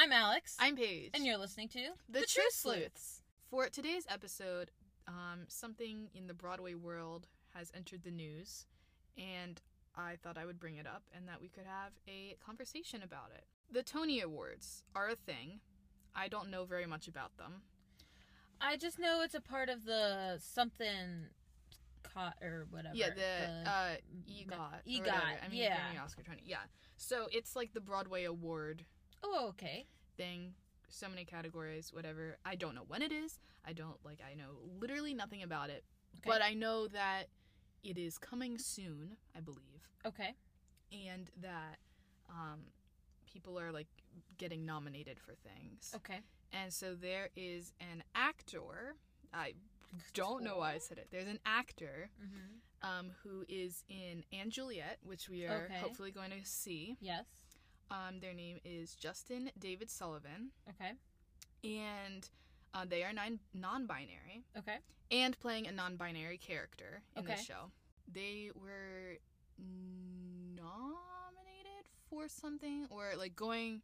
I'm Alex. I'm Paige. and you're listening to the, Truth Sleuths. For today's episode, um, something in the Broadway world has entered the news, and I thought I would bring it up and that we could have a conversation about it. The Tony Awards are a thing. I don't know very much about them. I just know it's a part of the something caught or whatever. Yeah, the, uh, EGOT. EGOT. I mean, yeah. Grammy, Oscar, Tony. Yeah. So it's like the Broadway award oh, okay. thing. So many categories, whatever. I don't know when it is. I don't like. I know literally nothing about it. Okay. But I know that it is coming soon. I believe, Okay. and that um, people are like getting nominated for things. Okay. And so there is an actor. I don't know why I said it. There's an actor Mm-hmm. um, who is in & Juliet, which we are Okay. hopefully going to see. Yes. Um, their name is Justin David Sullivan, Okay. and uh, they are nine non-binary Okay. and playing a non-binary character in Okay. this show. They were nominated for something, or like going,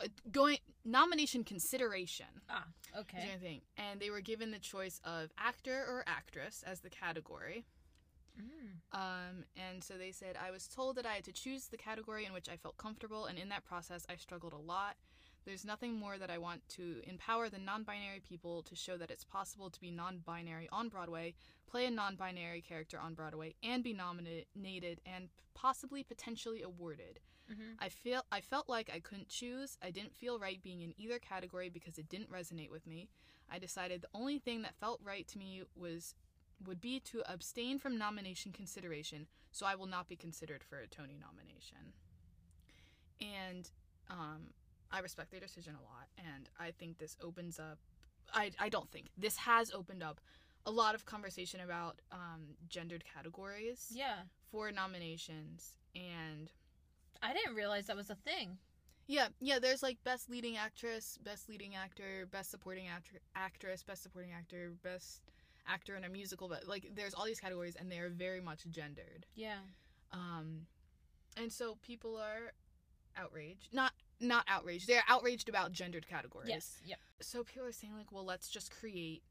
uh, going nomination consideration. Ah. Okay. thing. And they were given the choice of actor or actress as the category. Mm. Um, and so they said, I was told that I had to choose the category in which I felt comfortable, and in that process, I struggled a lot. There's nothing more that I want to empower the non binary people to show that it's possible to be non binary on Broadway, play a non binary character on Broadway, and be nominated and possibly potentially awarded. Mm-hmm. I feel I felt like I couldn't choose. I didn't feel right being in either category because it didn't resonate with me. I decided the only thing that felt right to me was would be to abstain from nomination consideration, so I will not be considered for a Tony nomination. And um, I respect their decision a lot, and I think this opens up. I I don't think this has opened up a lot of conversation about um, gendered categories Yeah. for nominations and I didn't realize that was a thing. Yeah, yeah. There's like best leading actress, best leading actor, best supporting actor, actress, best supporting actor, best actor in a musical. But like, there's all these categories, and they are very much gendered. Yeah. Um, and so people are outraged. Not not outraged. They're outraged about gendered categories. Yes. Yep. So people are saying like, well, let's just create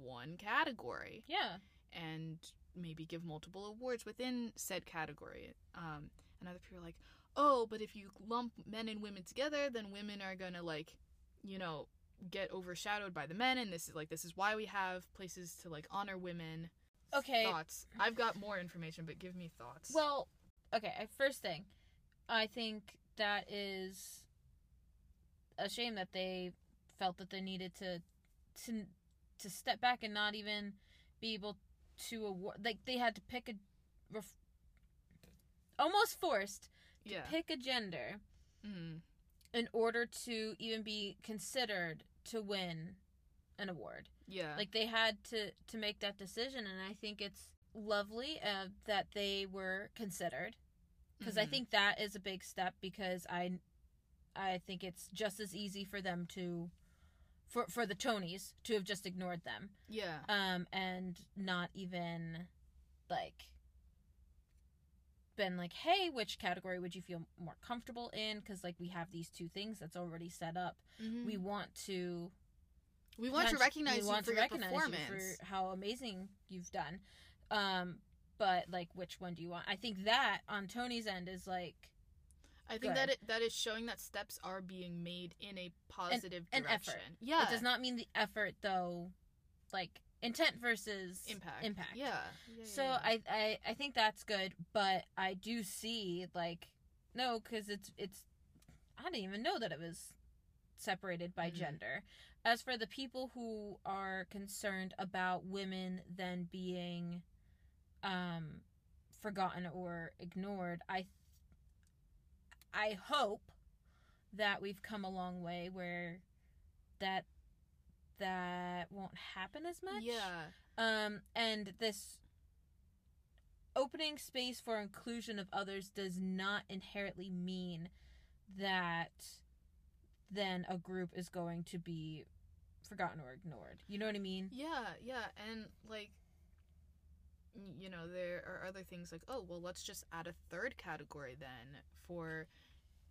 one category Yeah. and maybe give multiple awards within said category. Um, and other people are like, oh, but if you lump men and women together, then women are gonna like, you know, get overshadowed by the men, and this is like this is why we have places to like honor women. Okay. Thoughts? I've got more information, but give me thoughts. Well, okay. First thing, I think that is a shame that they felt that they needed to to to step back and not even be able to award. Like they had to pick a ref, almost forced to yeah. pick a gender Mhm. In order to even be considered to win an award. Yeah. like they had to to make that decision and i think it's lovely uh, that they were considered because i Mhm. think that is a big step because i i think it's just as easy for them to for for the tonys to have just ignored them Yeah. um and not even like been like hey which category would you feel more comfortable in because like we have these two things that's already set up Mhm. we want to we want to recognize we you want for to your recognize you performance. for how amazing you've done. Um, but like, which one do you want? I think that on Tony's end is like I think that it, that is showing that steps are being made in a positive an direction. effort. Yeah. It does not mean the effort though, like intent versus impact. Impact. Yeah. Yeah, So yeah, yeah. I, I I think that's good, but I do see like no, because it's it's I didn't even know that it was separated by Mhm. gender. As for the people who are concerned about women then being um forgotten or ignored, I I hope that we've come a long way where that that won't happen as much. Yeah. Um, and this opening space for inclusion of others does not inherently mean that then a group is going to be forgotten or ignored. You know what I mean? Yeah, yeah, and like you know, there are other things like, oh, well, let's just add a third category then for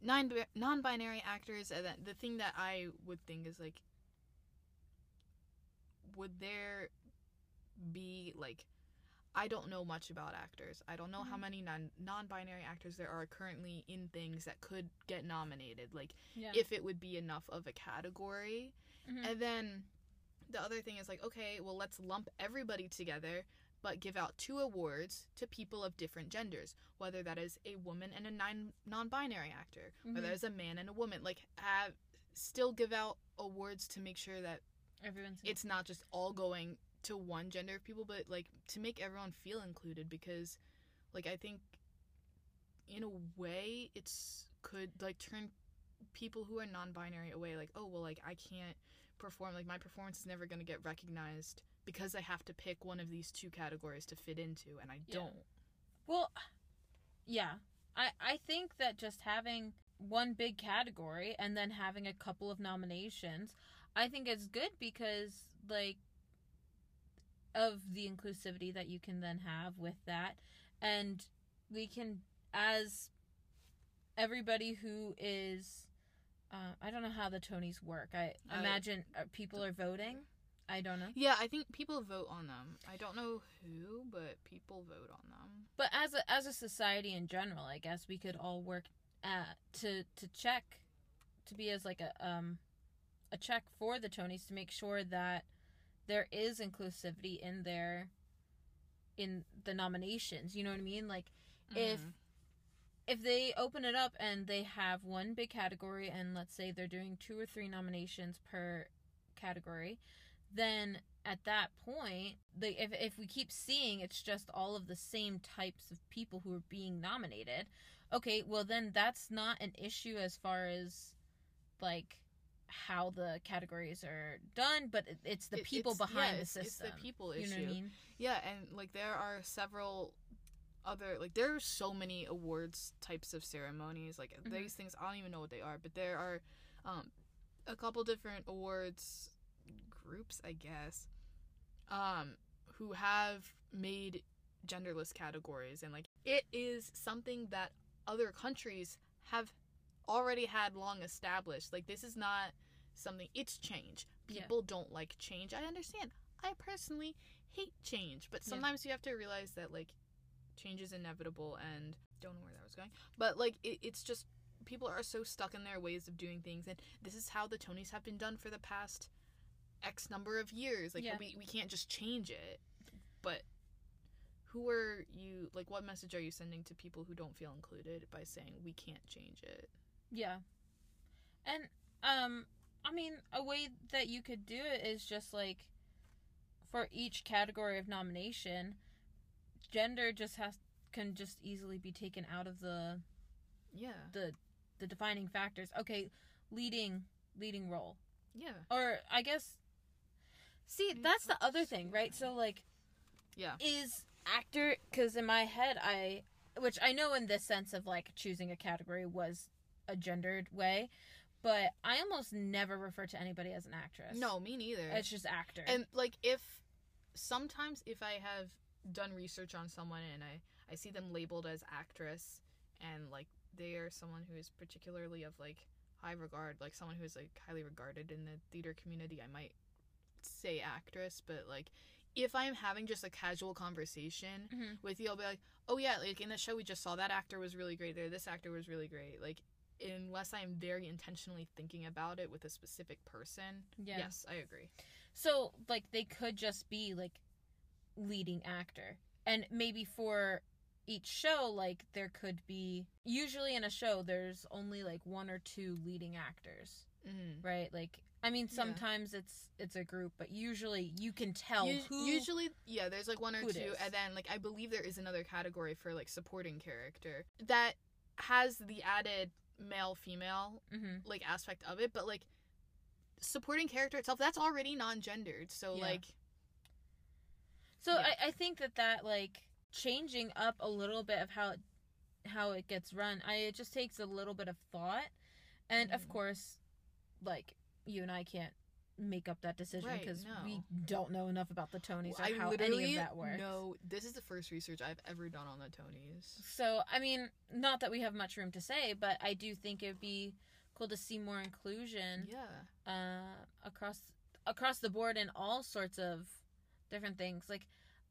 non non-binary actors and the thing that I would think is like would there be like I don't know much about actors. I don't know how Mhm. many non non-binary actors there are currently in things that could get nominated. Like Yeah. if it would be enough of a category. Mhm. And then the other thing is like, okay, well, let's lump everybody together, but give out two awards to people of different genders, whether that is a woman and a non non-binary actor, whether Mhm. it's a man and a woman. Like, have still give out awards to make sure that Everyone's it's not just all going to one gender of people, but like to make everyone feel included because, like, I think in a way it's could like turn people who are non-binary away like oh well like i can't perform like my performance is never going to get recognized because i have to pick one of these two categories to fit into and i Yeah. don't Well, yeah. I I think that just having one big category and then having a couple of nominations, I think it's good because like of the inclusivity that you can then have with that and we can as everybody who is uh, I don't know how the Tonys work. I I- imagine uh, people are voting. I don't know. yeah i think people vote on them i don't know who but people vote on them But as a as a society in general, I guess we could all work at to to check to be as like a um a check for the Tonys to make sure that there is inclusivity in their in the nominations. You know what I mean? Like If- Mhm. if they open it up and they have one big category and let's say they're doing two or three nominations per category, then at that point, the if if we keep seeing it's just all of the same types of people who are being nominated, okay, well then that's not an issue as far as like how the categories are done, but it's the people it's- behind yeah, the system. it's the people You issue know what I mean? Yeah, and like there are several other like there are so many awards types of ceremonies. Like Mhm. these things I don't even know what they are, but there are um a couple different awards groups, I guess, um who have made genderless categories and like it is something that other countries have already had long established. Like this is not something it's change. Yeah. People don't like change. I understand. I personally hate change, but Yeah. sometimes you have to realize that like change is inevitable and don't know where that was going. But like it, it's just people are so stuck in their ways of doing things and this is how the Tonys have been done for the past X number of years. Like Yeah. we we can't just change it. But who are you like what message are you sending to people who don't feel included by saying we can't change it? Yeah. And um I mean a way that you could do it is just like for each category of nomination gender just has can just easily be taken out of the Yeah. the the defining factors. Okay, leading leading role. Yeah. Or I guess See, Maybe that's the other thing, right? So like Yeah. is actor cuz in my head I which I know in this sense of like choosing a category was a gendered way, but I almost never refer to anybody as an actress. No, me neither. It's just actor. and like if sometimes if I have done research on someone and I I see them labeled as actress and like they are someone who is particularly of like high regard, like someone who is like highly regarded in the theater community, I might say actress, but like if I'm having just a casual conversation Mhm. with you, I'll be like, "Oh yeah, like in the show we just saw that actor was really great there. This actor was really great." Like unless I am very intentionally thinking about it with a specific person. Yeah. Yes, I agree. So like they could just be like leading actor. And maybe for each show like there could be usually in a show there's only like one or two leading actors, Mm. right? Like I mean Yeah. sometimes it's it's a group, but usually you can tell Us- who usually yeah there's like one or two and then like i believe there is another category for like supporting character that has the added male female Mhm. like aspect of it but like supporting character itself that's already non-gendered so Yeah. like So Yeah. I, I think that that like changing up a little bit of how it, how it gets run, I it just takes a little bit of thought, and of Mhm. course, like you and I can't make up that decision Right, because we don't know enough about the Tonys or I how any of that works. know this is the first research I've ever done on the Tonys. So, I mean, not that we have much room to say, but I do think it'd be cool to see more inclusion Yeah. uh, across across the board in all sorts of different things. Like,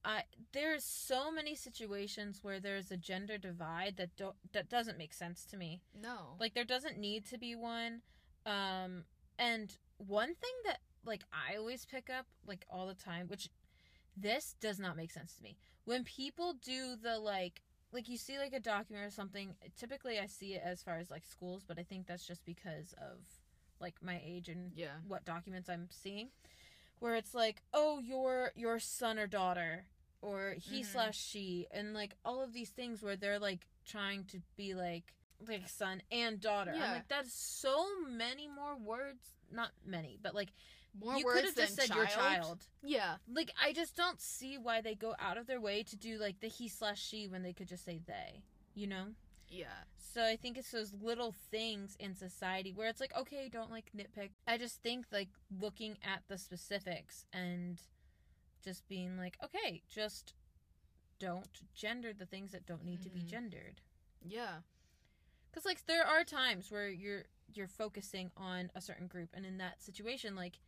I there's so many situations where there's a gender divide that don't that doesn't make sense to me. No. Like, there doesn't need to be one. Um, and one thing that like I always pick up like all the time, which this does not make sense to me. When people do the like like you see like a document or something, typically I see it as far as like schools, but I think that's just because of like my age and yeah. what documents I'm seeing. Where it's like, oh, your your son or daughter or he Mhm. slash she and like all of these things where they're like trying to be like like son and daughter. I'm Yeah. like, that's so many more words. Not many, but like More you could words have than just said child. your child. Yeah. Like I just don't see why they go out of their way to do like the he slash she when they could just say they. You know? Yeah. So I think it's those little things in society where it's like, okay, don't like nitpick. I just think like looking at the specifics and just being like, okay, just don't gender the things that don't need to be Mhm. gendered. Yeah. Cuz like there are times where you're you're focusing on a certain group and in that situation like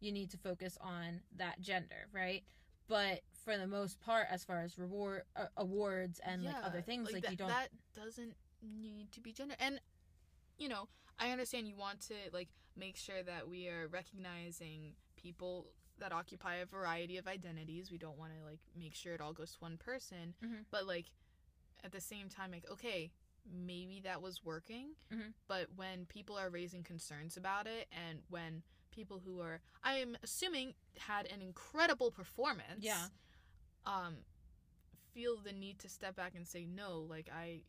you need to focus on that gender, right? But for the most part as far as reward uh, awards and like other things like, that, you don't That doesn't need to be gender. And you know, I understand you want to like make sure that we are recognizing people that occupy a variety of identities. We don't want to like make sure it all goes to one person. Mhm. But like at the same time like okay, maybe that was working. Mhm. But when people are raising concerns about it and when people who are I'm assuming had an incredible performance Yeah. um feel the need to step back and say no like i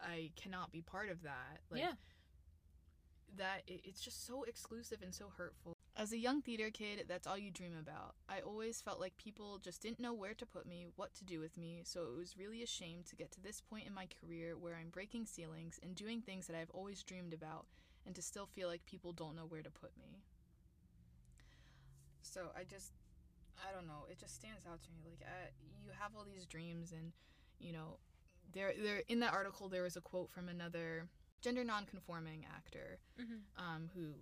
i cannot be part of that like Yeah. that it, it's just so exclusive and so hurtful as a young theater kid that's all you dream about i always felt like people just didn't know where to put me what to do with me so it was really a shame to get to this point in my career where i'm breaking ceilings and doing things that i've always dreamed about and to still feel like people don't know where to put me so i just I don't know. It just stands out to me. Like I, you have all these dreams, and you know, there, there in that article there was a quote from another gender nonconforming actor, Mm-hmm. um, who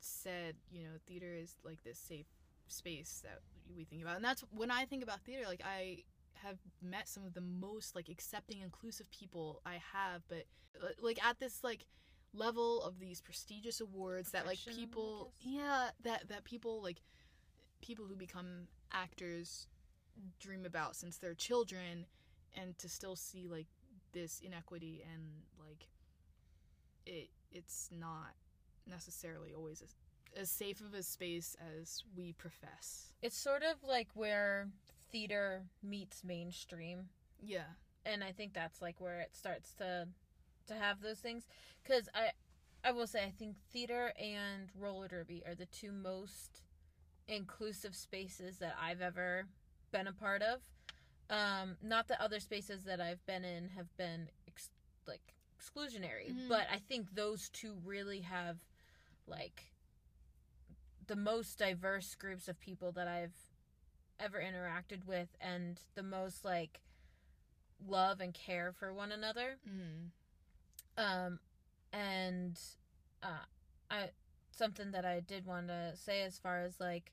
said, you know, theater is like this safe space that we think about, and that's when I think about theater. Like I have met some of the most like accepting, inclusive people I have, but uh, like at this like level of these prestigious awards that like people, yeah, that that people like people who become actors dream about since they're children and to still see like this inequity and like it it's not necessarily always as, as safe of a space as we profess It's sort of like where theater meets mainstream, yeah and I think that's like where it starts to to have those things. Because I I will say I think theater and roller derby are the two most inclusive spaces that I've ever been a part of. Um, not that other spaces that I've been in have been ex- like exclusionary, Mhm. but I think those two really have like the most diverse groups of people that I've ever interacted with and the most like love and care for one another mm. um and uh i something that i did want to say as far as like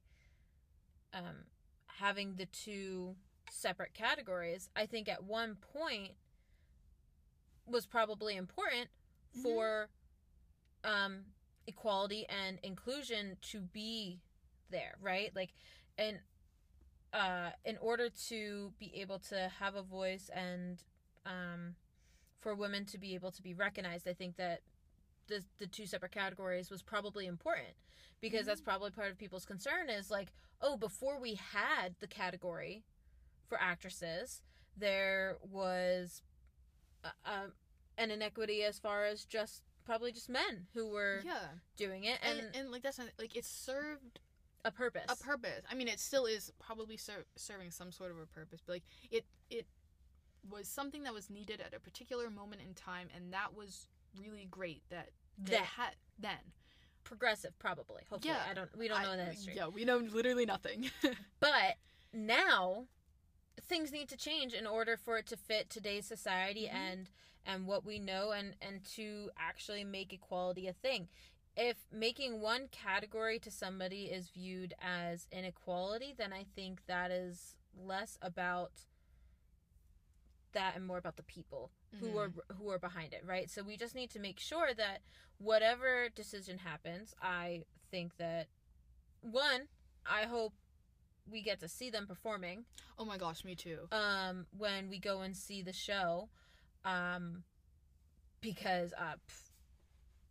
um having the two separate categories i think at one point was probably important Mhm. for um equality and inclusion to be there right? Like and uh in order to be able to have a voice and um for women to be able to be recognized i think that the the two separate categories was probably important because that's probably part of people's concern is like oh before we had the category for actresses there was uh, um an inequity as far as just probably just men who were yeah doing it and, and, and like that's not, like it served a purpose a purpose i mean it still is probably ser- serving some sort of a purpose but like it it was something that was needed at a particular moment in time and that was really great that they Then. had then progressive probably. Hopefully. Yeah. I don't we don't know I- the history. Yeah, we know literally nothing. But now things need to change in order for it to fit today's society Mhm. and and what we know and and to actually make equality a thing. If making one category to somebody is viewed as inequality, then I think that is less about that and more about the people who Mhm. are who are behind it, right? So we just need to make sure that whatever decision happens, I think that one, I hope we get to see them performing oh my gosh, me too. um when we go and see the show um because uh pff,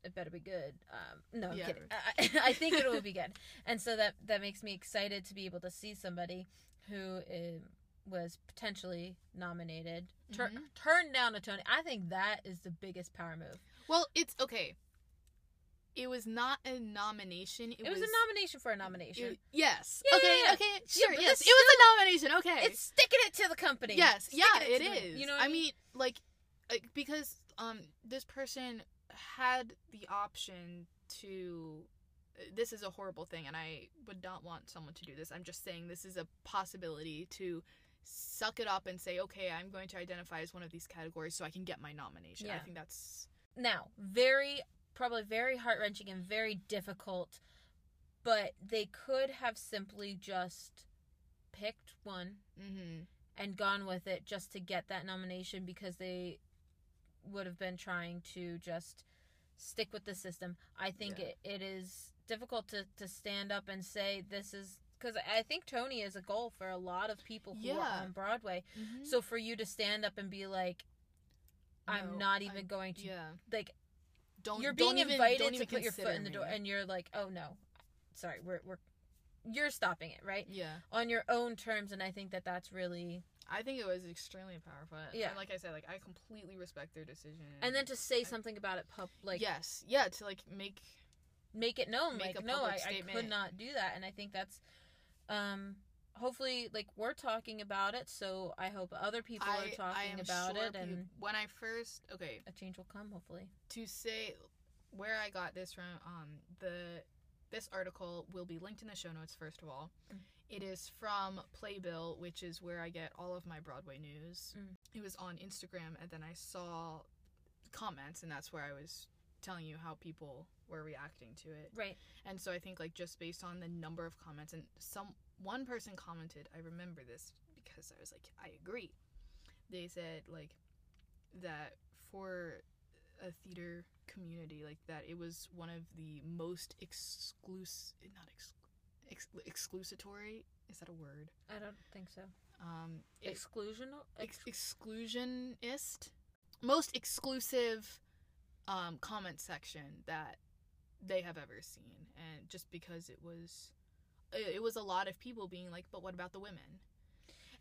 it better be good um no I'm Yeah. kidding I, I think it will be good and so that that makes me excited to be able to see somebody who is, was potentially nominated tur- Mhm. turned down a tony i think that is the biggest power move Well, it's okay. It was not a nomination. It, it, was, a nomination for a nomination it- yes. Yeah, okay. yeah, yeah. Okay. Sure. yes. It was a nomination. Okay. it's sticking it to the company yes. Sticking Yeah. It to them. you know what I mean, like, like, because um, this person had the option to. This is a horrible thing, and I would not want someone to do this. I'm just saying this is a possibility to suck it up and say, okay, I'm going to identify as one of these categories so I can get my nomination. I think that's now very probably very heart-wrenching and very difficult but they could have simply just picked one mm-hmm. and gone with it just to get that nomination because they would have been trying to just stick with the system i think Yeah. it, it is difficult to, to stand up and say this is because i think tony is a goal for a lot of people who Yeah. are on broadway Mm-hmm. so for you to stand up and be like i'm No, not even I'm- going to yeah. like Don't you're don't being even- invited don't to even put your foot in the door me. and you're like oh no sorry we're, we're you're stopping it right yeah, on your own terms and i think that that's really I think it was extremely powerful. Yeah. and like I said, like I completely respect their decision. and then to say something about it pub like yes, yeah, to like make make it known Make like a no I, I could not do that and i think that's um hopefully like we're talking about it so i hope other people I, are I talking about sure it peop- and when I first okay a change will come hopefully to say where I got this from, um, the this article will be linked in the show notes. First of all, Mm. It is from Playbill, which is where I get all of my Broadway news. Mm. It was on Instagram, and then I saw comments, and that's where I was telling you how people were reacting to it. right And so I think like just based on the number of comments and some one person commented, I remember this because I was like, I agree. They said like that for a theater community like that it was one of the most exclusive not ex, ex, exclusatory is that a word? I don't think so. Um exclusion ex- exclusionist? Most exclusive um comment section that they have ever seen and just because it was it, it was a lot of people being like but what about the women?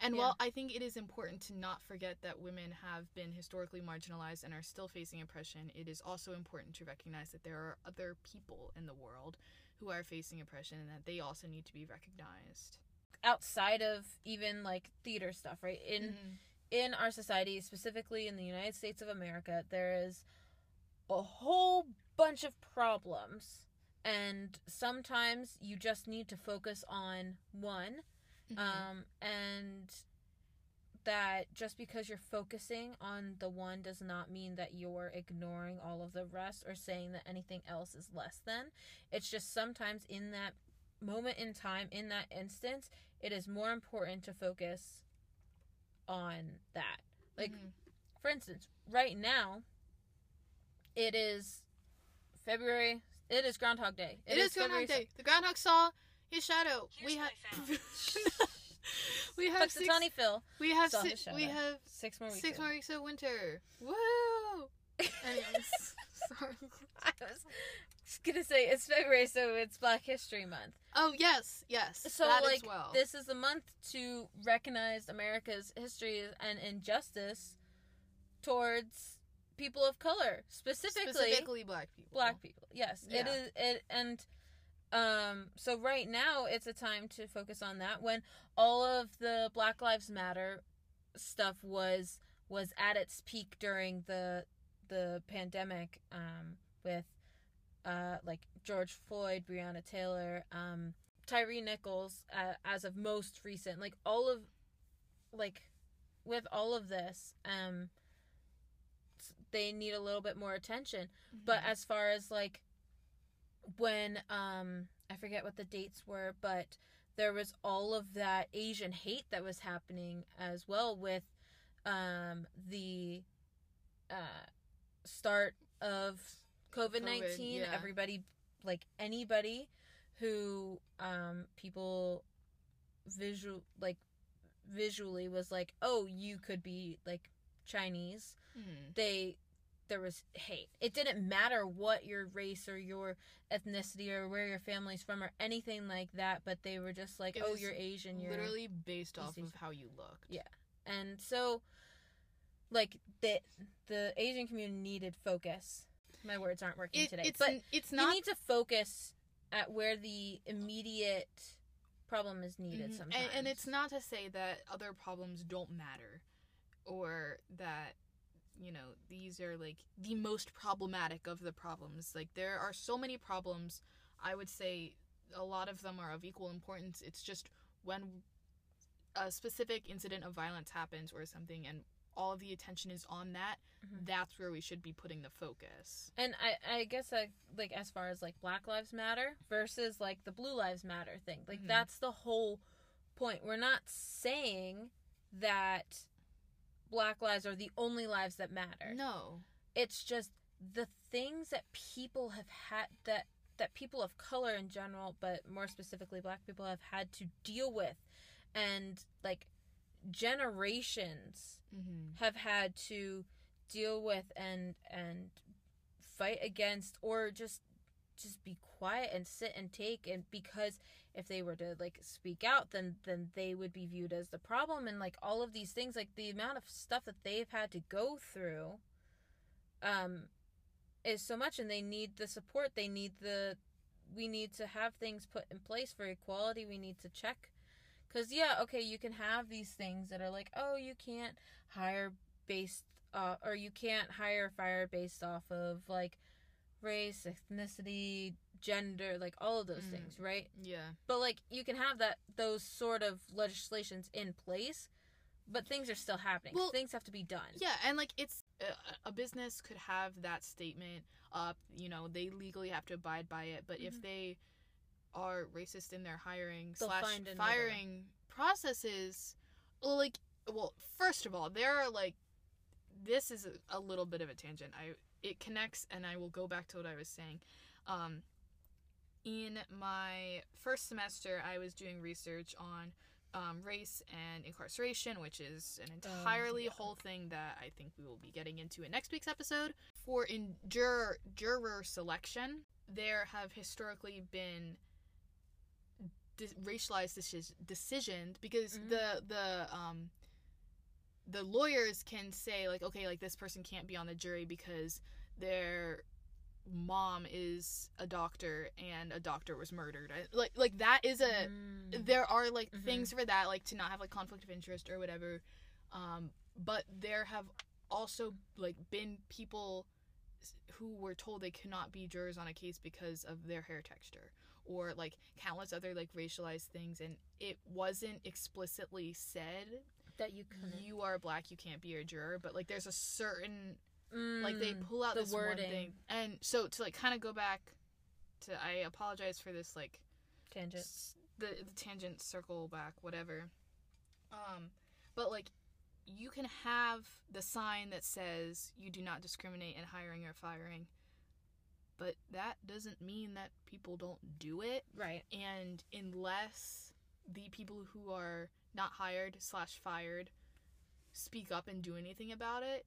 And Yeah. while I think it is important to not forget that women have been historically marginalized and are still facing oppression, it is also important to recognize that there are other people in the world who are facing oppression and that they also need to be recognized. outside of even like theater stuff right in Mhm. in our society, specifically in the United States of America, there is a whole bunch of problems. And sometimes you just need to focus on one. Mhm. Um, and that just because you're focusing on the one does not mean that you're ignoring all of the rest or saying that anything else is less than. It's just sometimes in that moment in time, in that instance, it is more important to focus on that. Like, Mhm. for instance, right now, it is February. It is Groundhog Day. it is Groundhog Day. The groundhog saw his shadow. Here's we what have I we have Fuck the six, Phil. we have si- we have Six more weeks. six more weeks of winter. Woo! Anyways, sorry. I was gonna say it's February, so it's Black History Month. Oh yes, yes. So that like as well. this is a month to recognize America's history and injustice towards people of color, specifically, specifically black people. black people. Yes, it Yeah. is. It and um. So right now it's a time to focus on that. When all of the Black Lives Matter stuff was was at its peak during the the pandemic um with uh, like George Floyd, Breonna Taylor, um, Tyre Nichols, uh, as of most recent, like all of, like, with all of this, um, they need a little bit more attention. But Mm-hmm. as far as like when um I forget what the dates were, but there was all of that Asian hate that was happening as well with um the uh start of COVID nineteen. yeah. Everybody like anybody who um people visual like visually was like, Oh, you could be like Chinese Mhm. they there was hate. It didn't matter what your race or your ethnicity or where your family's from or anything like that, but they were just like, It "Oh, you're Asian, you're." literally based off East of how you looked. Yeah. And so like the the Asian community needed focus. My words aren't working It, today. it's but it's you not need to focus at where the immediate problem is needed Mhm. sometimes. And, and it's not to say that other problems don't matter or that you know these are like the most problematic of the problems like there are so many problems i would say a lot of them are of equal importance it's just when a specific incident of violence happens or something and all of the attention is on that Mhm. that's where we should be putting the focus And I, I guess I like as far as like Black Lives Matter versus like the Blue Lives Matter thing. Like Mhm. that's the whole point. We're not saying that Black lives are the only lives that matter. no It's just the things that people have had that that people of color in general, but more specifically black people have had to deal with and like generations mm-hmm. have had to deal with and and fight against or just just be quiet and sit and take and because if they were to like speak out then then they would be viewed as the problem and like all of these things like the amount of stuff that they've had to go through um is so much and they need the support they need the we need to have things put in place for equality we need to check because yeah okay you can have these things that are like oh you can't hire based uh, or you can't hire fire based off of like race ethnicity gender like all of those Mm. things right yeah but like you can have that those sort of legislations in place but things are still happening Well, things have to be done Yeah, and like it's a, a business could have that statement up, you know, they legally have to abide by it, but Mhm. if they are racist in their hiring They'll slash firing processes, like, well, first of all, there are like, this is a, a little bit of a tangent. I it connects, and I will go back to what I was saying. Um, in my first semester, I was doing research on um, race and incarceration, which is an Oh, entirely yeah. whole thing that I think we will be getting into in next week's episode. For in juror juror selection, there have historically been dis- racialized decis- decisions because Mhm. the the um the lawyers can say like okay like this person can't be on the jury because their mom is a doctor and a doctor was murdered like like that is a Mm. there are like Mhm. things for that like to not have like conflict of interest or whatever um but there have also like been people who were told they cannot be jurors on a case because of their hair texture or like countless other like racialized things and it wasn't explicitly said that you couldn't you are black you can't be a juror but like there's a certain like they Mm, pull out the this one wording. thing. And so to like kind of go back to i apologize for this like tangent. s- the, the tangent circle back whatever. Um but like you can have the sign that says you do not discriminate in hiring or firing but that doesn't mean that people don't do it. Right. And unless the people who are not hired slash fired speak up and do anything about it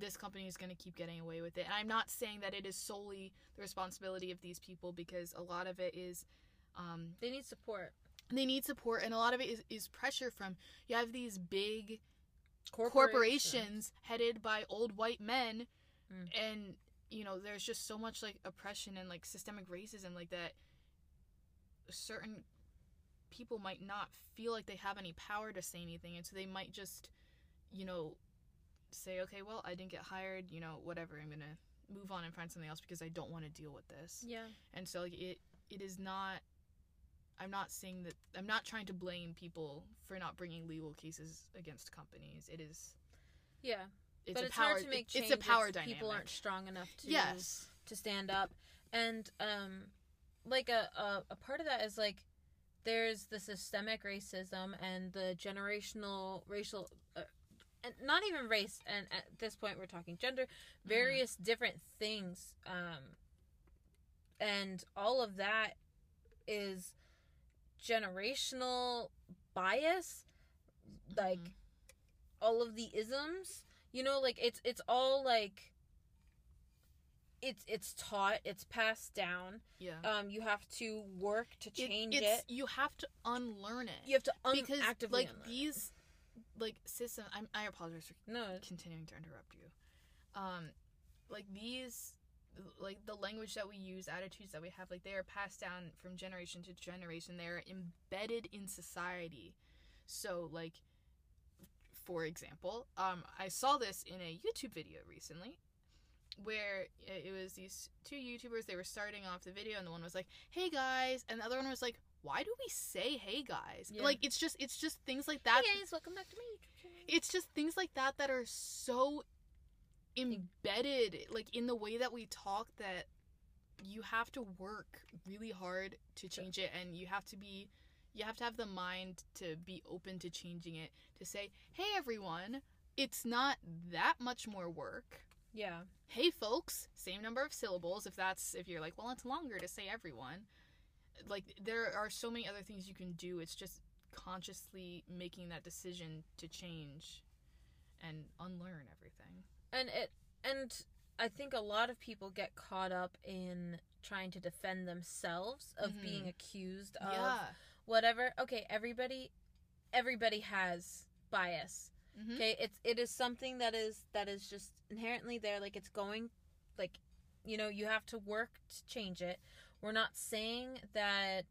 this company is going to keep getting away with it. And i'm not saying that it is solely the responsibility of these people because a lot of it is um, they need support. they need support and a lot of it is, is pressure from you have these big corporations, corporations headed by old white men Mm. and you know there's just so much like oppression and like systemic racism like that certain people might not feel like they have any power to say anything and so they might just you know say okay well i didn't get hired you know whatever i'm gonna move on and find something else because I don't want to deal with this. Yeah. And so like it it is not I'm not saying that I'm not trying to blame people for not bringing legal cases against companies. It is Yeah. it's but a it's power hard to make it's change a power if dynamic. people aren't strong enough to yes. to stand up and um like a, a a part of that is like there's the systemic racism and the generational racial uh, and not even race and at this point we're talking gender Mm-hmm. various different things um and all of that is generational bias like Mhm. all of the isms you know like it's it's all like it's it's taught it's passed down yeah. um you have to work to It- change it's, it, You have to unlearn it. you have to un- because actively like unlearn it. these like system I'm, I apologize for no continuing to interrupt you. Um, like these, like the language that we use, attitudes that we have, like they are passed down from generation to generation. They are embedded in society. So, like, for example, um, I saw this in a YouTube video recently. Where it was these two YouTubers, they were starting off the video, and the one was like, "Hey guys," and the other one was like, "Why do we say hey guys?" Yeah. Like it's just it's just things like that hey guys welcome back to my youtube channel it's just things like that that are so embedded like in the way that we talk that you have to work really hard to change it and you have to be you have to have the mind to be open to changing it to say hey everyone it's not that much more work yeah. Hey folks same number of syllables if that's if you're like well it's longer to say everyone. Like there are so many other things you can do. It's just consciously making that decision to change and unlearn everything. And it and i think a lot of people get caught up in trying to defend themselves of Mhm. being accused of yeah. whatever. Okay everybody everybody has bias Mhm. okay it's it is something that is that is just inherently there like it's going like you know you have to work to change it we're not saying that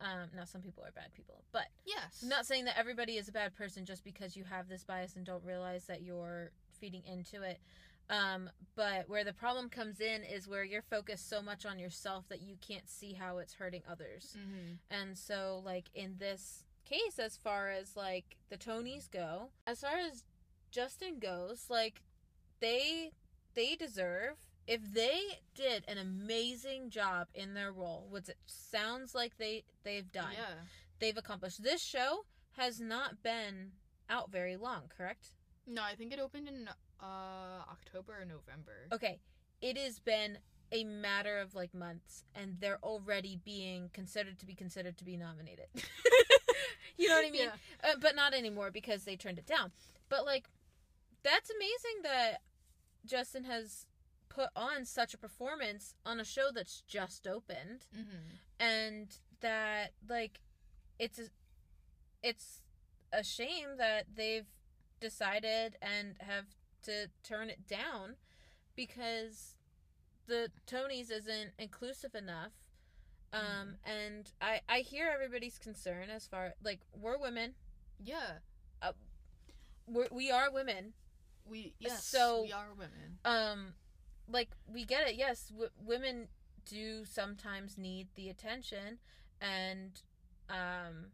um now some people are bad people but yes I'm not saying that everybody is a bad person just because you have this bias and don't realize that you're feeding into it um but where the problem comes in is where you're focused so much on yourself that you can't see how it's hurting others mm-hmm. and so, like, in this case, as far as, like, the Tonys go, as far as Justin goes, like, they, they deserve, if they did an amazing job in their role, which it sounds like they, they've done, yeah they've accomplished. This show has not been out very long, correct? no i think it opened in uh october or november Okay, it has been a matter of, like, months, and they're already being considered to be considered to be nominated. you know what I mean? Yeah. uh, but not anymore because they turned it down. But like, that's amazing that Justin has put on such a performance on a show that's just opened, mm-hmm. and that like, it's a, it's a shame that they've decided and have to turn it down because the Tonys isn't inclusive enough. Um, and I I hear everybody's concern as far like we're women. Yeah. We're, we are women. We yes So- we are women. um like we get it. Yes w- women do sometimes need the attention and um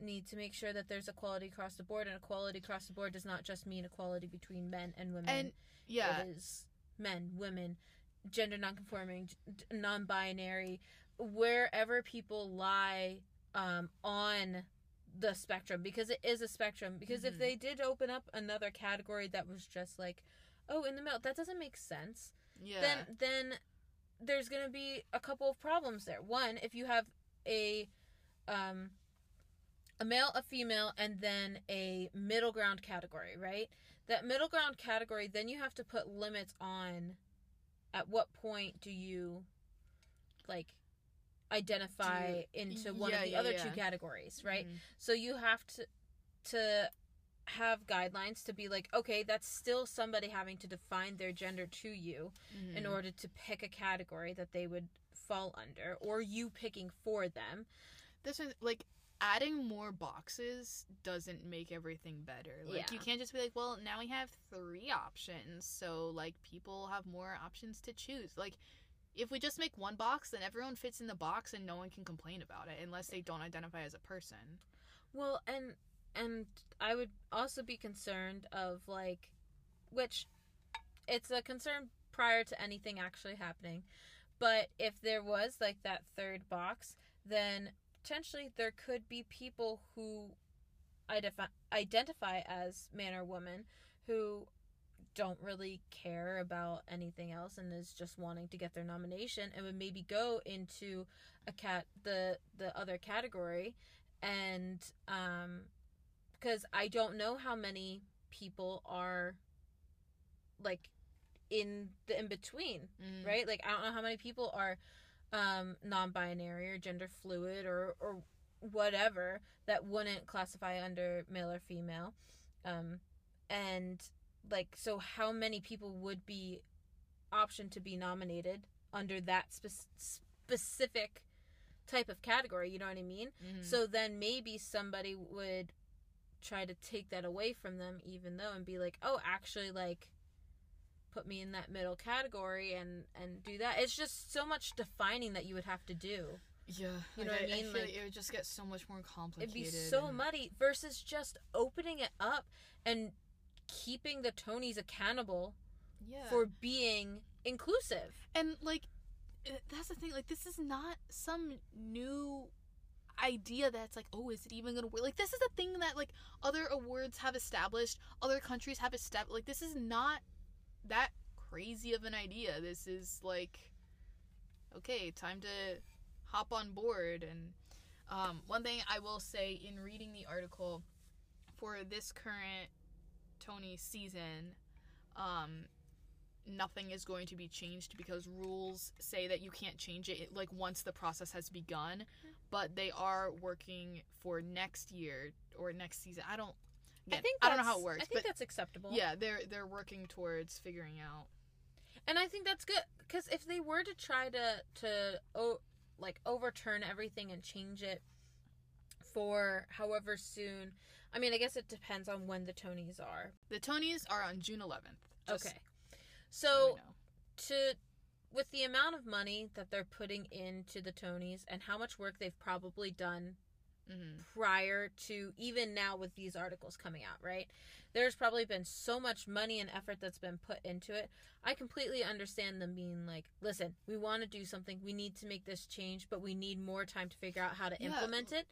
need to make sure that there's equality across the board and equality across the board does not just mean equality between men and women. And yeah. It is men women gender nonconforming non-binary wherever people lie um on the spectrum because it is a spectrum. Because if Mhm. they did open up another category that was just like oh in the middle that doesn't make sense yeah. then then there's going to be a couple of problems there. One if you have a um a male a female and then a middle ground category right? That middle ground category then you have to put limits on at what point do you like identify into one yeah, of the yeah, other yeah. two categories right Mhm. so you have to to have guidelines to be like okay that's still somebody having to define their gender to you in Mhm. order to pick a category that they would fall under or you picking for them this is like adding more boxes doesn't make everything better. Like you can't just be like, well, now we have three options, so like people have more options to choose. Like if we just make one box, then everyone fits in the box and no one can complain about it unless they don't identify as a person. Well, and and I would also be concerned of like which it's a concern prior to anything actually happening. But if there was like that third box, then potentially there could be people who identify identify as man or woman who don't really care about anything else and is just wanting to get their nomination and would maybe go into a cat the the other category. And um because I don't know how many people are like in the in between Mm. right? Like I don't know how many people are um non-binary or gender fluid or or whatever that wouldn't classify under male or female. Um and like so how many people would be option to be nominated under that spe- specific type of category you know what i mean Mhm. so then maybe somebody would try to take that away from them even though and be like oh actually like put me in that middle category and and do that it's just so much defining that you would have to do yeah, you know like, what I I, mean? feel Like- it would just get so much more complicated. it'd be so and- muddy versus just opening it up and keeping the tonys accountable Yeah. for being inclusive. And like uh, that's the thing like this is not some new idea that's like oh is it even gonna work? Like this is a thing that like other awards have established other countries have established like this is not that crazy of an idea. This is like okay time to hop on board. And um, one thing i will say in reading the article for this current tony season um, nothing is going to be changed because rules say that you can't change it like once the process has begun. But they are working for next year or next season. I don't again, i think i don't know how it works i think that's acceptable. yeah they're they're working towards figuring out. And i think that's good because if they were to try to to oh, like overturn everything and change it for however soon i mean i guess it depends on when the tonys are the tonys are on june 11th okay so so to with the amount of money that they're putting into the tonys and how much work they've probably done Mhm. prior to even now with these articles coming out, right? There's probably been so much money and effort that's been put into it. I completely understand them being like, listen, we want to do something. We need to make this change, but we need more time to figure out how to Yeah. implement it.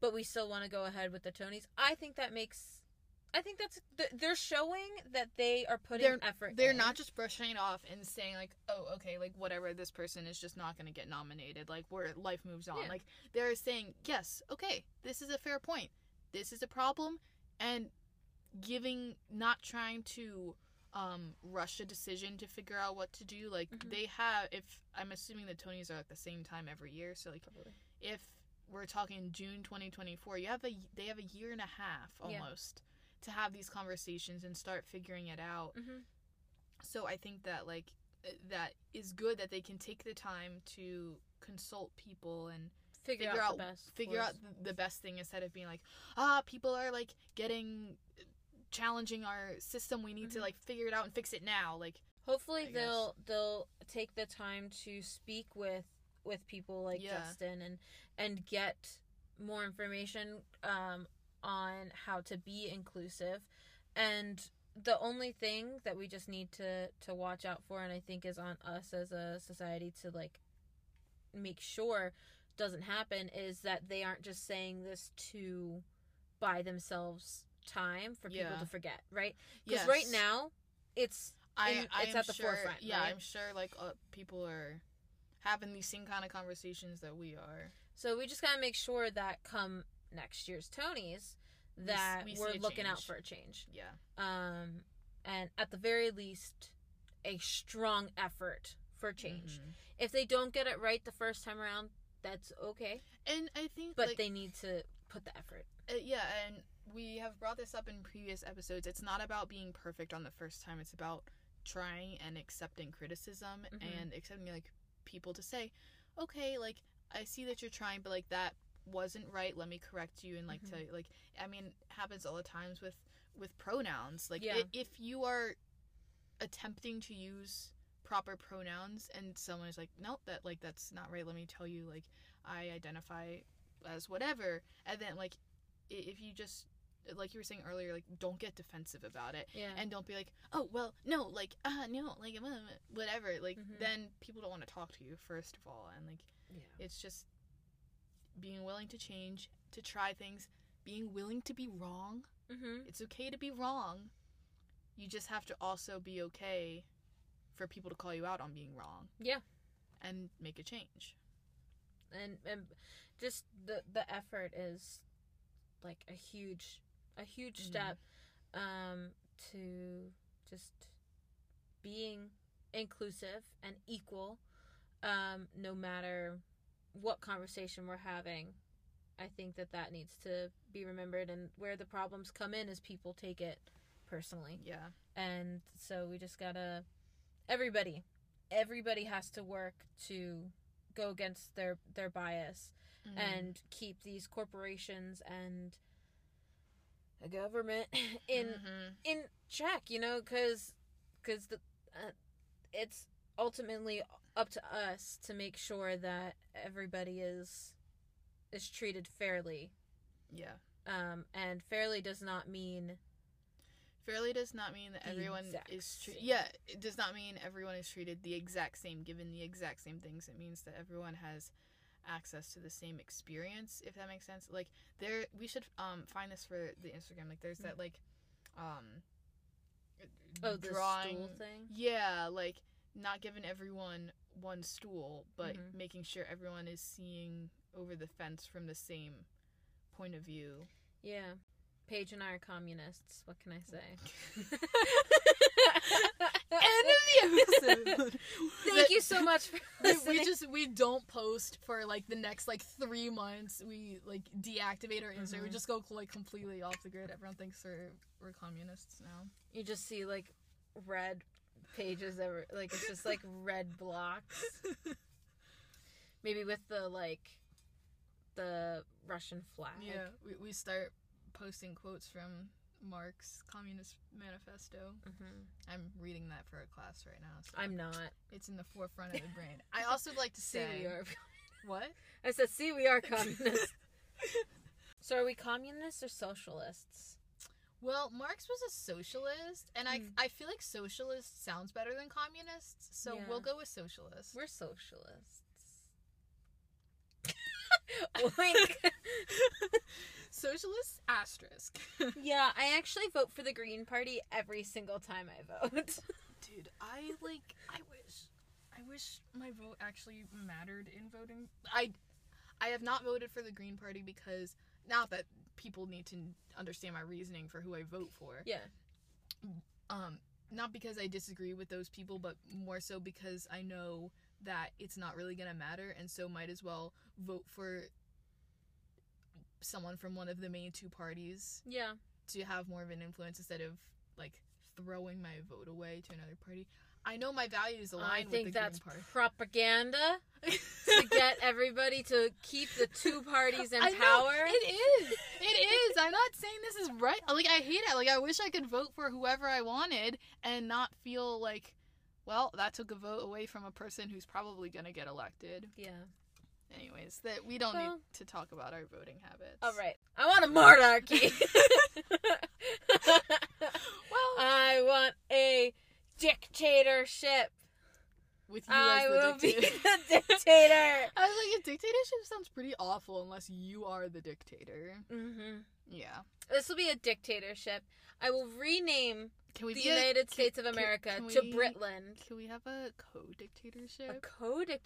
But we still want to go ahead with the Tonys. I think that makes. I think that's they're showing that they are putting They're- effort. they're in. not just brushing it off and saying like oh okay like whatever this person is just not going to get nominated like where life moves on Yeah. like they're saying yes okay this is a fair point this is a problem and giving not trying to um rush a decision to figure out what to do like Mhm. they have if i'm assuming the tonys are at the same time every year so like Probably. if we're talking June 2024, you have a they have a year and a half Yeah. almost to have these conversations and start figuring it out. Mhm. So I think that like uh, that is good that they can take the time to consult people and Figure, figure out, out the best. figure course. out the, best thing instead of being like, ah, people are like getting challenging our system. We need to Mhm. like figure it out and fix it now. Like Hopefully they'll they'll take the time to speak with with people like Yeah. Justin and and get more information um on how to be inclusive and the only thing that we just need to to watch out for and I think is on us as a society to like make sure doesn't happen is that they aren't just saying this to buy themselves time for people Yeah. to forget, right? Because right now it's I, in- I it's at the sure, forefront, Yeah, right? I'm sure like uh, people are having these same kind of conversations that we are. So we just gotta make sure that come next year's Tonys that we we are looking out for a change. Yeah. Um, and at the very least, a strong effort for change. Mhm. If they don't get it right the first time around, that's okay. And I think But like, they need to put the effort. uh, yeah, and we have brought this up in previous episodes. It's not about being perfect on the first time. It's about trying and accepting criticism Mhm. and accepting like people to say, "Okay, like I see that you're trying, but like that wasn't right let me correct you and like Mhm. tell you like i mean happens all the times with with pronouns like Yeah. if you are attempting to use proper pronouns and someone is like nope that like that's not right let me tell you like i identify as whatever and then like if you just like you were saying earlier like don't get defensive about it Yeah. and don't be like oh well no like uh no like whatever like Mhm. then people don't want to talk to you first of all and like yeah. it's just being willing to change to try things being willing to be wrong Mm-hmm. it's okay to be wrong you just have to also be okay for people to call you out on being wrong Yeah. and make a change and and just the the effort is like a huge a huge Mhm. step um to just being inclusive and equal um no matter what conversation we're having i think that that needs to be remembered and where the problems come in is people take it personally yeah and so we just gotta everybody everybody has to work to go against their their bias Mhm. and keep these corporations and the government in Mhm. in check you know because because the uh, it's ultimately up to us to make sure that everybody is is treated fairly. Yeah. Um and fairly does not mean fairly does not mean that everyone is treated yeah it does not mean everyone is treated the exact same given the exact same things. It means that everyone has access to the same experience if that makes sense like there we should um find this for the instagram like there's that like um oh the stool thing yeah like not giving everyone one stool but Mhm. making sure everyone is seeing over the fence from the same point of view Yeah. Paige and I are communists. What can I say? end of the episode Thank you so much for we, listening. we just we don't post for like the next like three months. We like deactivate our Instagram. We Mhm. just go like completely off the grid. Everyone thinks we're we're communists now. you just see like red pages ever like it's just like red blocks. Maybe with the like the Russian flag. yeah, we we start posting quotes from Marx Communist Manifesto. hmm I'm reading that for a class right now. So I'm not. it's in the forefront of the brain. I also like to See, say we are. what? I said, see, we are communists. so are we communists or socialists? Well, Marx was a socialist, and I Hmm. I feel like socialist sounds better than communists, so Yeah. we'll go with socialist. We're socialists. Wink. Socialist asterisk. yeah, I actually vote for the Green Party every single time I vote. Dude, I like I wish I wish my vote actually mattered in voting. I I have not voted for the Green Party because not that people need to understand my reasoning for who I vote for. yeah. Um not because I disagree with those people, but more so because I know that it's not really going to matter and so might as well vote for someone from one of the main two parties Yeah. to have more of an influence instead of like throwing my vote away to another party. I know my values align I think that's propaganda to get everybody to keep the two parties in I know, power. It is. It is. I'm not saying this is right. Like I hate it. Like I wish I could vote for whoever I wanted and not feel like, well, that took a vote away from a person who's probably gonna get elected. Yeah. Anyways, that we don't Well- need to talk about our voting habits. All right. I want a monarchy. Well, I want a dictatorship. with you I as will the be dictator. the dictator. I was like, a dictatorship sounds pretty awful unless you are the dictator. hmm Yeah. This will be a dictatorship. I will rename Can we the be a- United can- States of can- America can to we- Britland. Can we have a co-dictatorship? A co-dictatorship?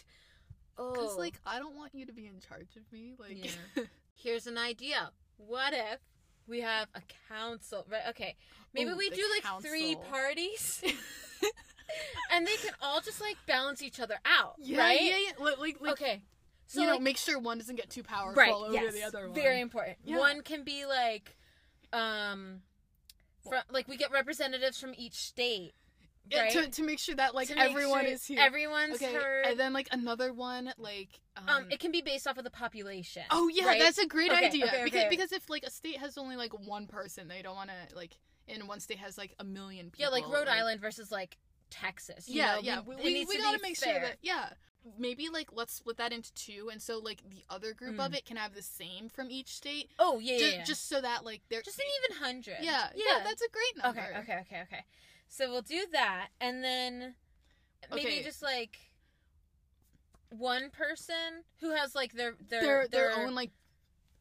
Oh, Because like I don't want you to be in charge of me. Like Yeah. here's an idea. What if we have a council? Right? Okay, maybe Ooh, we do like three parties, and they can all just like balance each other out. yeah, right? yeah, yeah. Like, like, like okay. So you know, like, make sure one doesn't get too powerful right, over yes, the other one. very important. Yeah. One can be like, um, from like we get representatives from each state, Yeah, right? to, to make sure that like everyone sure is here. Everyone's okay, heard. and then like another one like um, um, it can be based off of the population. oh yeah, right? that's a great Okay, idea okay, because because if like a state has only like one person, they don't want to like and one state has like a million people. yeah, like Rhode Island versus like Texas. you yeah, know? yeah. We, we, we to gotta make sure that yeah. Maybe like let's split that into two, and so like the other group Mm. of it can have the same from each state, Oh yeah, yeah, just, yeah. just so that like they're just an even hundred. yeah, yeah yeah. that's a great number. okay, okay, okay, okay. So we'll do that, and then maybe Okay. just like one person who has like their their Their their own like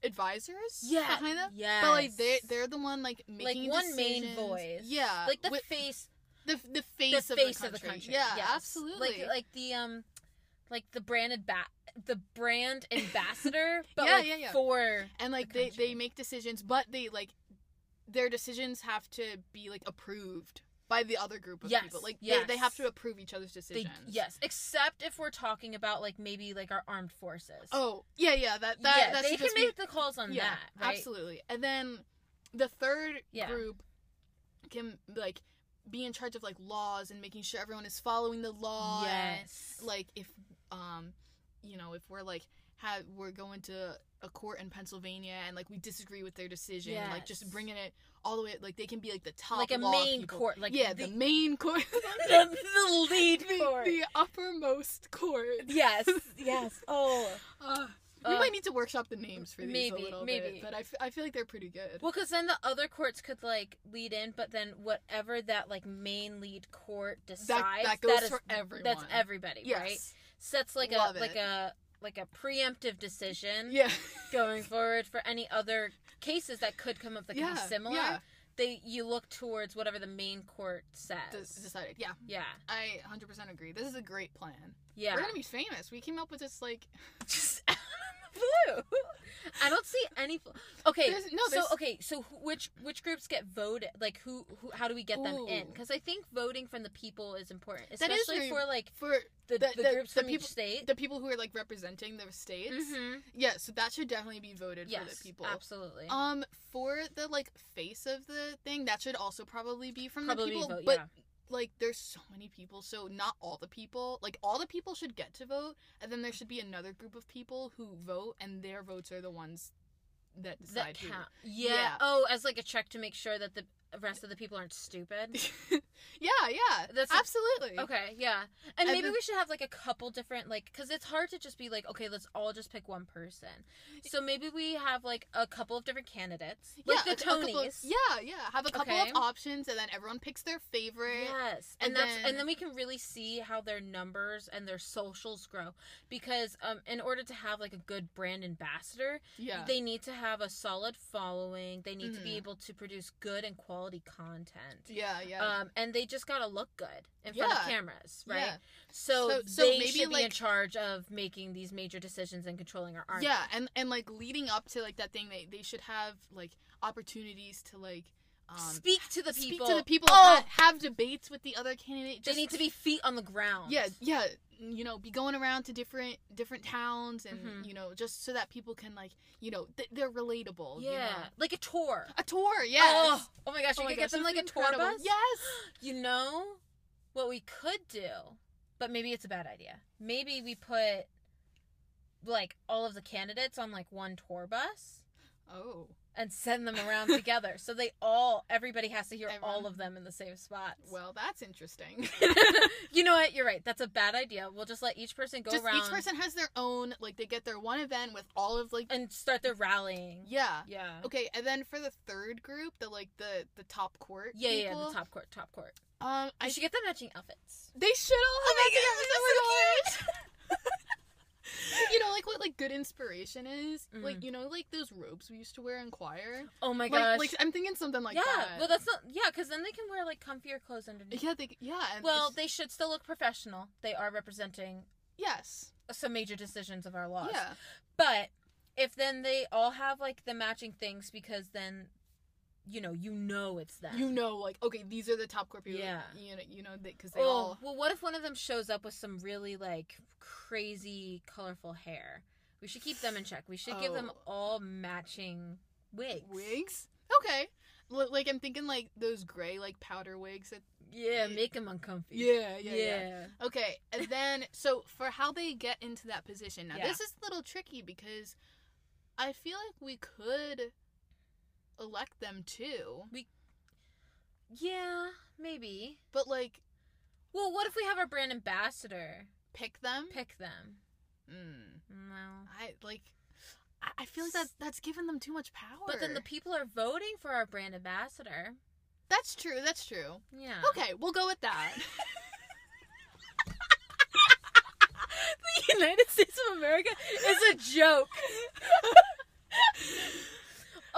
advisors yeah behind them. Yes. But like they they're the one like making like one main voice. Yeah, like the with face, the the face, the of, face the of the country. Yeah, yes. absolutely. Like like the um, like the branded bat, the brand ambassador, but Yeah, like yeah, yeah. for and like the they country. they make decisions, but they like their decisions have to be like approved by the other group of Yes, people. Like yes. they, they have to approve each other's they decisions. yes, except if we're talking about like maybe like our armed forces. Oh yeah, yeah. That that yeah, that's they can supposed to be- make the calls on yeah, that, right? absolutely. And then the third Yeah. group can like be in charge of like laws and making sure everyone is following the law. and, Yes. like if um you know if we're like we're going to a court in Pennsylvania and like we disagree with their decision like just bringing it all the way like they can be like the top like a main people. court, like yeah the, the, main court the, the lead the, court. the uppermost court yes, yes. Oh, Uh, we Uh, might need to workshop the names for these maybe, a little maybe. bit but I, f- I feel like they're pretty good well, because then the other courts could like lead in, but then whatever that like main lead court decides, that goes is for everyone. That's everybody, yes right? Sets like Love a like a like a preemptive decision yeah going forward for any other cases that could come up that could be similar. yeah They you look towards whatever the main court says. Des- decided yeah yeah, I 100% agree this is a great plan yeah. we're gonna be famous we came up with this like just out of the blue. I don't see any. fl- Okay, There's- no, so there's- okay, so wh- which which groups get voted? Like who? who how do we get them in? Because I think voting from the people is important, is especially for like for the, the- the, the- groups the from people- each state. the people who are like representing their states. Mhm. Yeah, so that should definitely be voted Yes, for the people. absolutely. Um, for the like face of the thing, that should also probably be from Probably the people. vote, but yeah. Like, there's so many people, so not all the people. Like, all the people should get to vote, and then there should be another group of people who vote, and their votes are the ones that decide that who. count. Yeah. Yeah. Oh, as like a check to make sure that the rest of the people aren't stupid. yeah, yeah, That's a- absolutely. Okay, yeah. And, And maybe then- we should have like a couple different like cuz it's hard to just be like okay, let's all just pick one person. So maybe we have like a couple of different candidates. Like yeah, the a- a Tonys. yeah, yeah. Have a couple Okay. of options, and then everyone picks their favorite. Yes. And, And that's then- and then we can really see how their numbers and their socials grow because um in order to have like a good brand ambassador, Yeah. they need to have a solid following. They need to be Mhm. able to produce good and quality content. yeah, yeah. Um, and they just gotta look good in front of cameras, right? Yeah. So, So- so they maybe, should be in charge of making these major decisions and controlling our army. Yeah, and and like leading up to like that thing, they they should have like opportunities to like um Speak to the people. speak to the people, Oh, ha- have debates with the other candidate. they need to be feet on the ground. Yeah, yeah. You know, be going around to different different towns, and Mhm. you know, just so that people can like, you know, th- they're relatable. Yeah, you know? like a tour. a tour. Yes. Oh, oh my gosh, Oh you my could gosh, get them like a tour bus. Yes. You know what we could do, but maybe it's a bad idea. Maybe we put like all of the candidates on like one tour bus Oh. And send them around together, so they all everybody has to hear all of them in the same spots. Well, that's interesting. you know what? You're right. That's a bad idea. We'll just let each person go just around each person has their own like they get their one event with all of like and start their rallying. yeah. Yeah. Okay, and then for the third group, the like the the top court Yeah, yeah, people, the top court, top court. Um, I should get them matching outfits. they should all have my matching outfits. that's Oh my gosh. you know, like what like good inspiration is, Mm. like you know, like those robes we used to wear in choir. Oh my like, gosh. like I'm thinking something like yeah. that. Well, that's not. Yeah, because then they can wear like comfier clothes underneath. yeah, they yeah. And Well, they should still look professional. They are representing yes, some major decisions of our laws. yeah, But if then they all have like the matching things, because then, you know, you know it's them. you know, like okay, these are the top court people. Yeah. you know, you know, because they Oh, all well, what if one of them shows up with some really like crazy, colorful hair? We should keep them in check. We should give them Oh. all matching wigs. wigs. Okay, L- like I'm thinking like those gray like powder wigs that Yeah, make them uncomfy. Yeah, yeah, yeah. Okay, and then so for how they get into that position. Now Yeah. this is a little tricky because I feel like we could elect them too, We Yeah, maybe. but like Well, what if we have our brand ambassador pick them. pick them? Mm, No. I like. I- feel like that that's giving them too much power. But then the people are voting for our brand ambassador. that's true. That's true. Yeah. Okay, we'll go with that. the United States of America is a joke.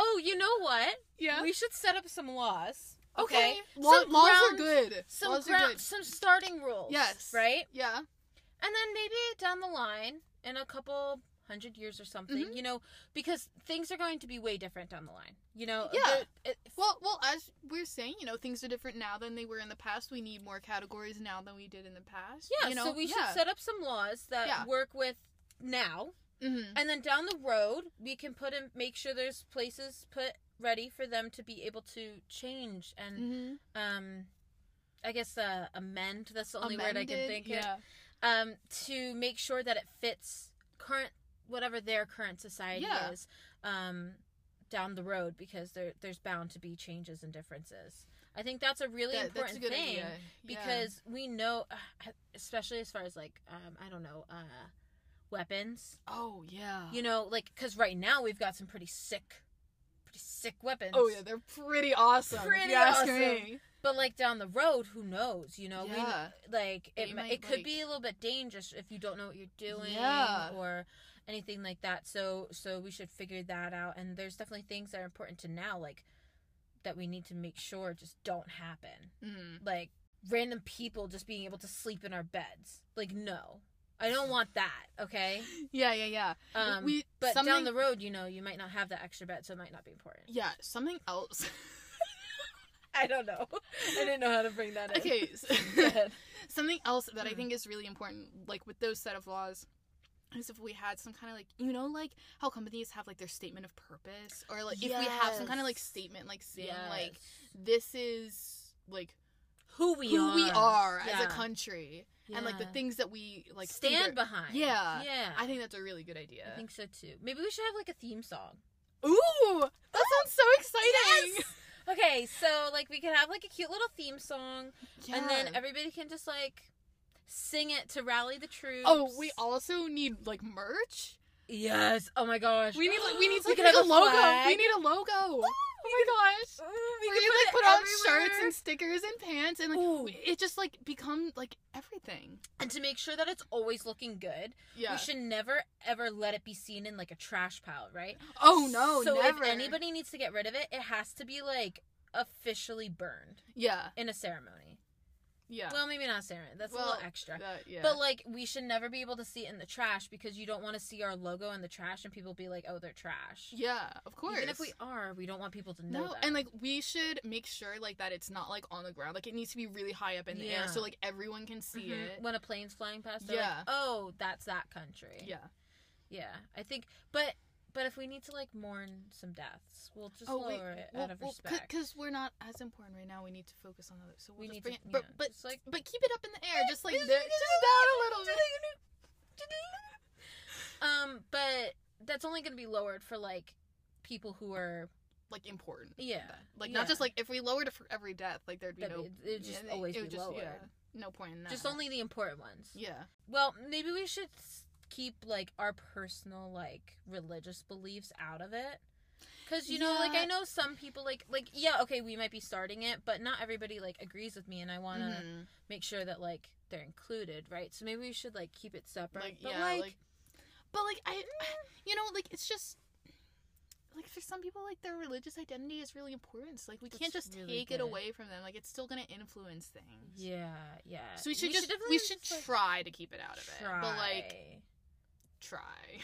oh, you know what? yeah. We should set up some laws. okay. Okay. Law- Some laws are good. Some laws are good. some starting rules. Yes. Right? Yeah. And then maybe down the line, in a couple hundred years or something, Mhm. you know, because things are going to be way different down the line. You know, Yeah. it- Well, well, as we're saying, you know, things are different now than they were in the past. We need more categories now than we did in the past. yeah. you know? so we yeah. should set up some laws that Yeah. work with now, Mhm. and then down the road we can put in, make sure there's places put ready for them to be able to change and Mhm. um, I guess uh, amend. That's the only word I can Amended, think of. Yeah. um, to make sure that it fits current whatever their current society Yeah. is um, down the road because there there's bound to be changes and differences. I think that's a really That- that's a important thing idea. Yeah. because we know, uh, especially as far as like um, I don't know uh, weapons. Oh yeah. You know, like because right now we've got some pretty sick, pretty sick weapons. Oh yeah, they're pretty awesome. Pretty awesome. me. But like down the road, who knows? You know, we like it, might, it could like- be a little bit dangerous if you don't know what you're doing Yeah. or anything like that. So so we should figure that out. And there's definitely things that are important to now, like that we need to make sure just don't happen. Mhm. Like random people just being able to sleep in our beds. Like no, I don't want that. Okay. Yeah, yeah, yeah. Um, we but something, down the road, you know, you might not have that extra bed, so it might not be important. yeah, something else. I don't know. I didn't know how to bring that in. okay, s- Go ahead. something else that I Mm. think is really important, like with those set of laws, is if we had some kind of like you know like how companies have like their statement of purpose or like if we have some kind of like statement like saying like this is like who we who are. we are as a country and like the things that we like stand behind. Yeah. yeah. I think that's a really good idea. I think so too. Maybe we should have like a theme song. Ooh, that sounds so exciting. Yes! Okay, so like we could have like a cute little theme song, and then everybody can just like sing it to rally the troops. Oh, we also need like merch. yes. Oh my gosh. We need like we need We like, could have a a logo. flag. We need a logo. Oh my gosh. We could like put on shirts and stickers and pants and like Ooh. it just like become like everything. and to make sure that it's always looking good, Yeah. we should never ever let it be seen in like a trash pile, right? oh no, So never. if anybody needs to get rid of it, it has to be like officially burned Yeah. in a ceremony. Yeah. Well, maybe not Sarah. That's a little extra. that- yeah. But like we should never be able to see it in the trash because you don't want to see our logo in the trash and people be like, "Oh, they're trash." yeah, of course. Even if we are, we don't want people to know No, that. and like we should make sure like that it's not like on the ground. Like it needs to be really high up in the air so like everyone can see Mhm. it. when a plane's flying past, Yeah. like, "Oh, that's that country." Yeah. yeah. I think, but but if we need to like mourn some deaths, we'll just lower it out of respect. Because we're not as important right now. We need to focus on others. So we'll We just need bring to- it, but yeah, but like- but keep it up in the air, just like there, just down a little bit. um, but that's only going to be lowered for like people who are Like important. yeah, Like not just like if we lowered it for every death, like there'd be That'd no. be- it'd just yeah, always it be just, lowered. Yeah, no point in that. just only the important ones. Yeah. Well, maybe we should keep like our personal like religious beliefs out of it. Cuz you know, like I know some people like like yeah, okay, we might be starting it, but not everybody like agrees with me and I want to Mhm. make sure that like they're included, right? So maybe we should like keep it separate. Like but, yeah, like, like, but like I, you know, like it's just. Like for some people, like their religious identity is really important. So like we can't just really take it away from them. Like it's still gonna influence things. yeah, yeah. So we should just definitely we should just, like, try to keep it out of it. try. But like try.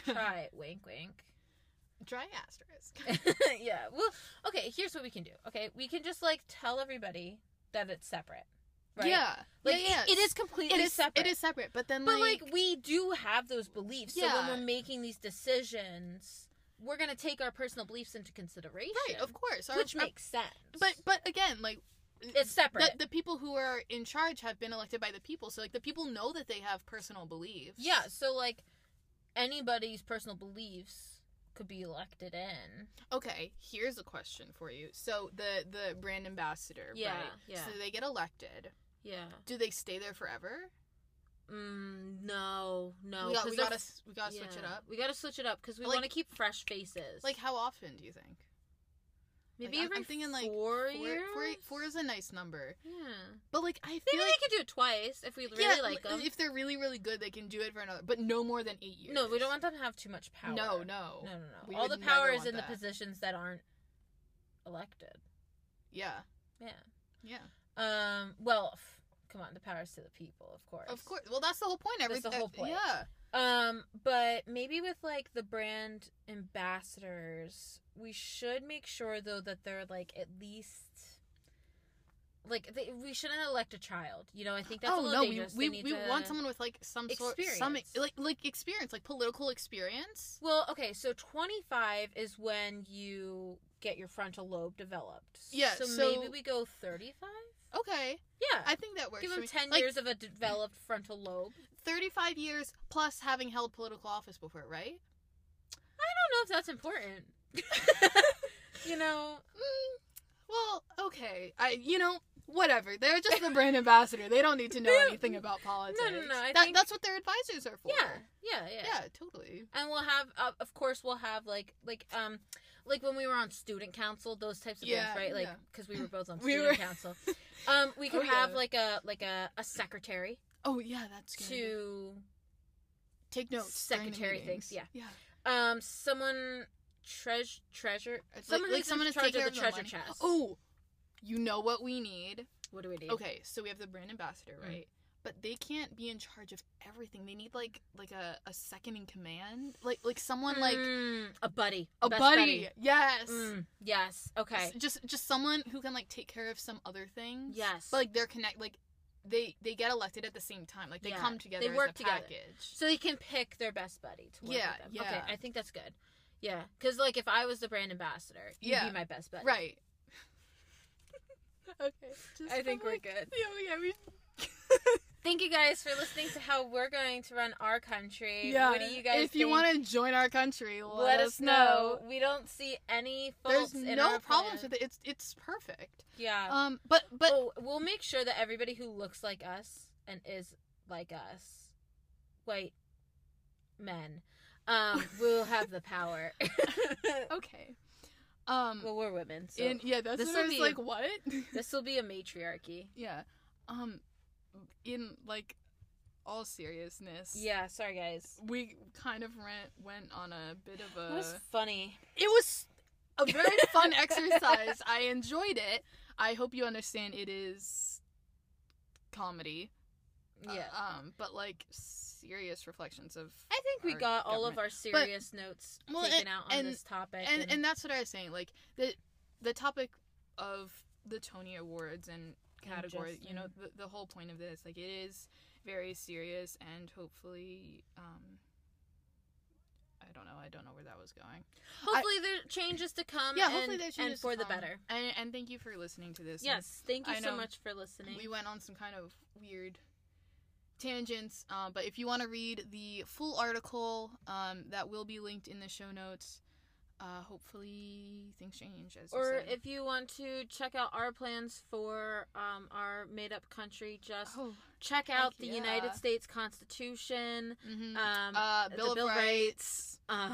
try it, wink wink. try asterisk. yeah. Well, okay, here's what we can do. Okay, we can just like tell everybody that it's separate. Right? Yeah. Like yeah, yeah. It, it is completely it is separate. It is separate, but then But like, like we do have those beliefs. So when we're making these decisions, we're gonna take our personal beliefs into consideration. right, of course, our- which our- makes sense. But but again, like It's separate. the, the people who are in charge have been elected by the people, so like the people know that they have personal beliefs. yeah, so like anybody's personal beliefs could be elected in. Okay, here's a question for you. So the the brand ambassador, Yeah, right? yeah. So they get elected. Yeah. Do they stay there forever? Mm, no, no. we got, we gotta we gotta switch it up. We gotta switch it up because we Like- want to keep fresh faces. Like how often do you think? Maybe like, I'm- every I'm thinking, like, four, Four, years. four, four is a nice number, Yeah. but like I Maybe feel like they could do it twice if we really yeah, like them. if they're really really good, they can do it for another, but no more than eight years. No, we don't want them to have too much power. No, no, no, no, no. We All the power is in that. the positions that aren't elected. Yeah, Yeah. yeah. Um. Well, f- come on. The power is to the people, of course. Of course. Well, that's the whole point. Every, That's the whole point. Yeah. Um, but maybe with like the brand ambassadors, we should make sure though that they're like at least like they, we shouldn't elect a child. You know, I think that's a oh little no, we dangerous. we, need we want someone with like some sort some Experience. like like experience, like political experience. Well, okay, so 25 is when you get your frontal lobe developed. Yeah, So, so- maybe we go 35? Okay, Yeah. I think that works. Give for them me. 10 Like, years of a developed frontal lobe. Thirty-five years plus having held political office before, right? I don't know if that's important. you know, Mm, well, okay. I you know whatever. They're just the brand ambassador. They don't need to know anything about politics. no, I that, think- that's what their advisors are for. yeah, yeah, yeah. Yeah, totally. And we'll have, uh, of course, we'll have like, like, um, like when we were on student council, those types of Yeah, things, right? Like, yeah. because we were both on We student were- council. Um, we could Oh, have yeah. like a like a, a secretary Oh yeah, that's good. to take notes. secretary things, yeah. Yeah. um someone treasure treasure It's someone like, like someone in to charge take care of the treasure money. chest. Oh, you know what we need? what do we need? Okay, so we have the brand ambassador, Mm. right? But they can't be in charge of everything. They need like like a, a second in command, like like someone like Mm, a buddy, a best buddy. Yes. Mm, yes. Okay. Just just someone who can like take care of some other things. Yes. But like they're connect like they they get elected at the same time. Like they Yeah, come together. they as work a together. package. So they can pick their best buddy to work Yeah, with them. Yeah. Okay. I think that's good. Yeah, because like if I was the brand ambassador, you'd Yeah, be my best buddy. Right. okay. Just I think from, we're good. Yeah, yeah, we. Thank you guys for listening to how we're going to run our country. yeah. What do you guys If you want to join our country, let, let us know. We don't see any faults There's no problems plan. with it. It's it's perfect. Yeah. Um, but but oh, we'll make sure that everybody who looks like us and is like us, white men, um, will have the power. okay. Um, well, we're women, so and yeah, that's this what I will was be- like. What? this will be a matriarchy. yeah. Um, in like all seriousness. Yeah, sorry guys. We kind of went went on a bit of a. It was funny. it was a very fun exercise. I enjoyed it. I hope you understand it is comedy. Uh, Yeah. um, but like serious reflections of I think we got all of our serious notes well, taken and- out on and- this topic. and and that's what I was saying. Like the the topic of the Tony Awards and category. You know, the the whole point of this, like, it is very serious, and hopefully, um, I don't know. I don't know where that was going. hopefully there are changes to come. Yeah, and, hopefully and changes for to the better. And and thank you for listening to this. and Yes, thank you I so much for listening. we went on some kind of weird tangents. Um, but if you want to read the full article, um, that will be linked in the show notes. Uh, hopefully things change as you or said. if you want to check out our plans for um, our made up country, just oh, check out the yeah. United States Constitution. mhm. Um, uh, the Bill of Bill of Rights. uh,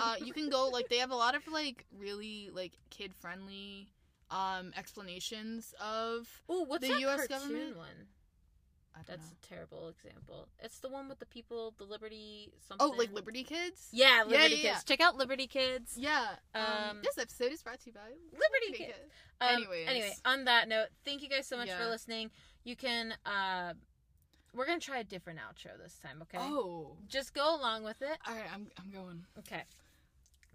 uh, you can go like they have a lot of like really like kid friendly um explanations of Ooh, what's the that US government? one? That's know. a terrible example. It's the one with the people, the Liberty something. Oh, like Liberty Kids? Yeah, Yeah, Liberty yeah, Kids. yeah. Check out Liberty Kids. Yeah. Um, Um, this episode is brought to you by Liberty Kids. Um, Anyways. Anyway, on that note, thank you guys so much for listening. You can, uh, we're gonna try a different outro this time, okay? Oh. Just go along with it. All right, I'm I'm going. Okay.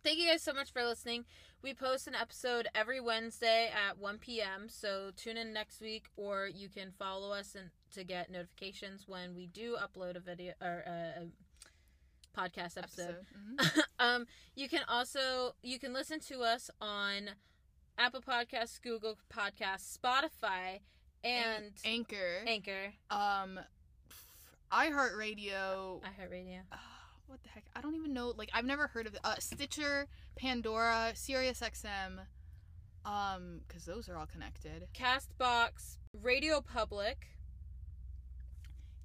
Thank you guys so much for listening. We post an episode every Wednesday at 1 p.m. So tune in next week, or you can follow us and to get notifications when we do upload a video or a, podcast episode. Episode. Mhm. um, you can also you can listen to us on Apple Podcasts, Google Podcasts, Spotify, and Anchor, Anchor, um, iHeartRadio. iHeartRadio. Uh, what the heck? I don't even know. Like, I've never heard of. Uh, Stitcher, Pandora, SiriusXM. Um, because those are all connected. Castbox, Radio Public,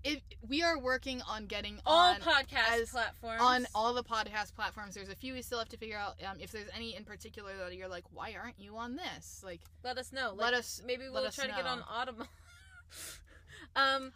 It, we are working on getting all on podcast as- platforms. on all the podcast platforms. There's a few we still have to figure out. Um, if there's any in particular that you're like, why aren't you on this? Like, let us know. let Like, us. Maybe we'll us try to get on Audible. um,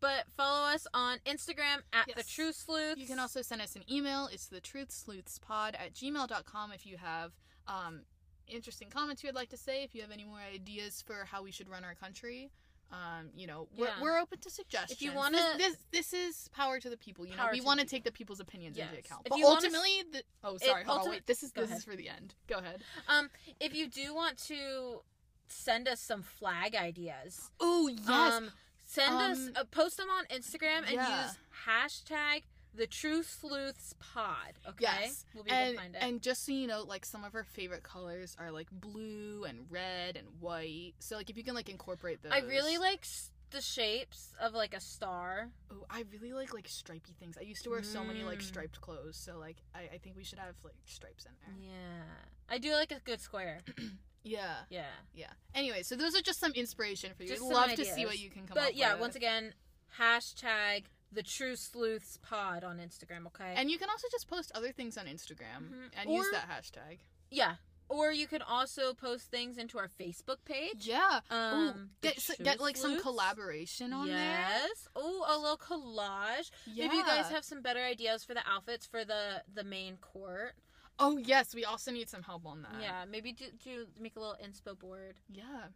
but follow us on Instagram at the Truth Sleuths. You can also send us an email. It's the Truth Sleuths Pod at gmail.com if you have um, interesting comments you'd like to say, if you have any more ideas for how we should run our country. Um, you know, we're, Yeah. we're open to suggestions. If you wanna- this, this this is power to the people. You know, we want to take the people's opinions into account. If But ultimately, the, oh sorry, hold on, ulti- wait. This is this ahead. is for the end. Go ahead. Um, if you do want to send us some flag ideas, Oh yes, um, send us Um, uh, post them on Instagram and yeah. use hashtag the Truth Sleuths Pod. Okay, Yes. we'll be able and to find it. and just so you know, like some of her favorite colors are like blue and red and white. So like if you can like incorporate those. I really like s- the shapes of like a star. Oh, I really like like stripy things. I used to wear so many like Mm. striped clothes, so like I, I think we should have like stripes in there. Yeah, I do like a good square. Yeah, Yeah, yeah. Anyway, so those are just some inspiration for you. Just I'd love to see what you can come up but yeah, with. once again, hashtag the Truth Sleuths Pod on Instagram. Okay, And you can also just post other things on Instagram Mhm. and use that hashtag. yeah, or you can also post things into our Facebook page. Yeah. Um, Ooh, get s- True get like some collaboration on there. yes. Oh, a little collage. Yeah. Maybe you guys have some better ideas for the outfits for the the main court. Oh yes, we also need some help on that. yeah, maybe do, do make a little inspo board. Yeah.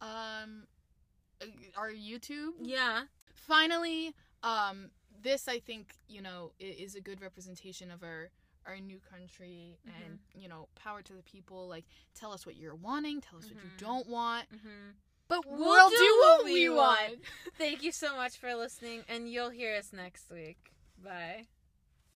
Um, uh, our YouTube. Yeah. Finally, um, this I think you know is a good representation of our our new country and Mm-hmm. you know power to the people. Like, tell us what you're wanting. Tell us what you Mhm. don't want. hmm But We'll we'll, do do, what what we we want. want. Thank you so much for listening, and you'll hear us next week. Bye.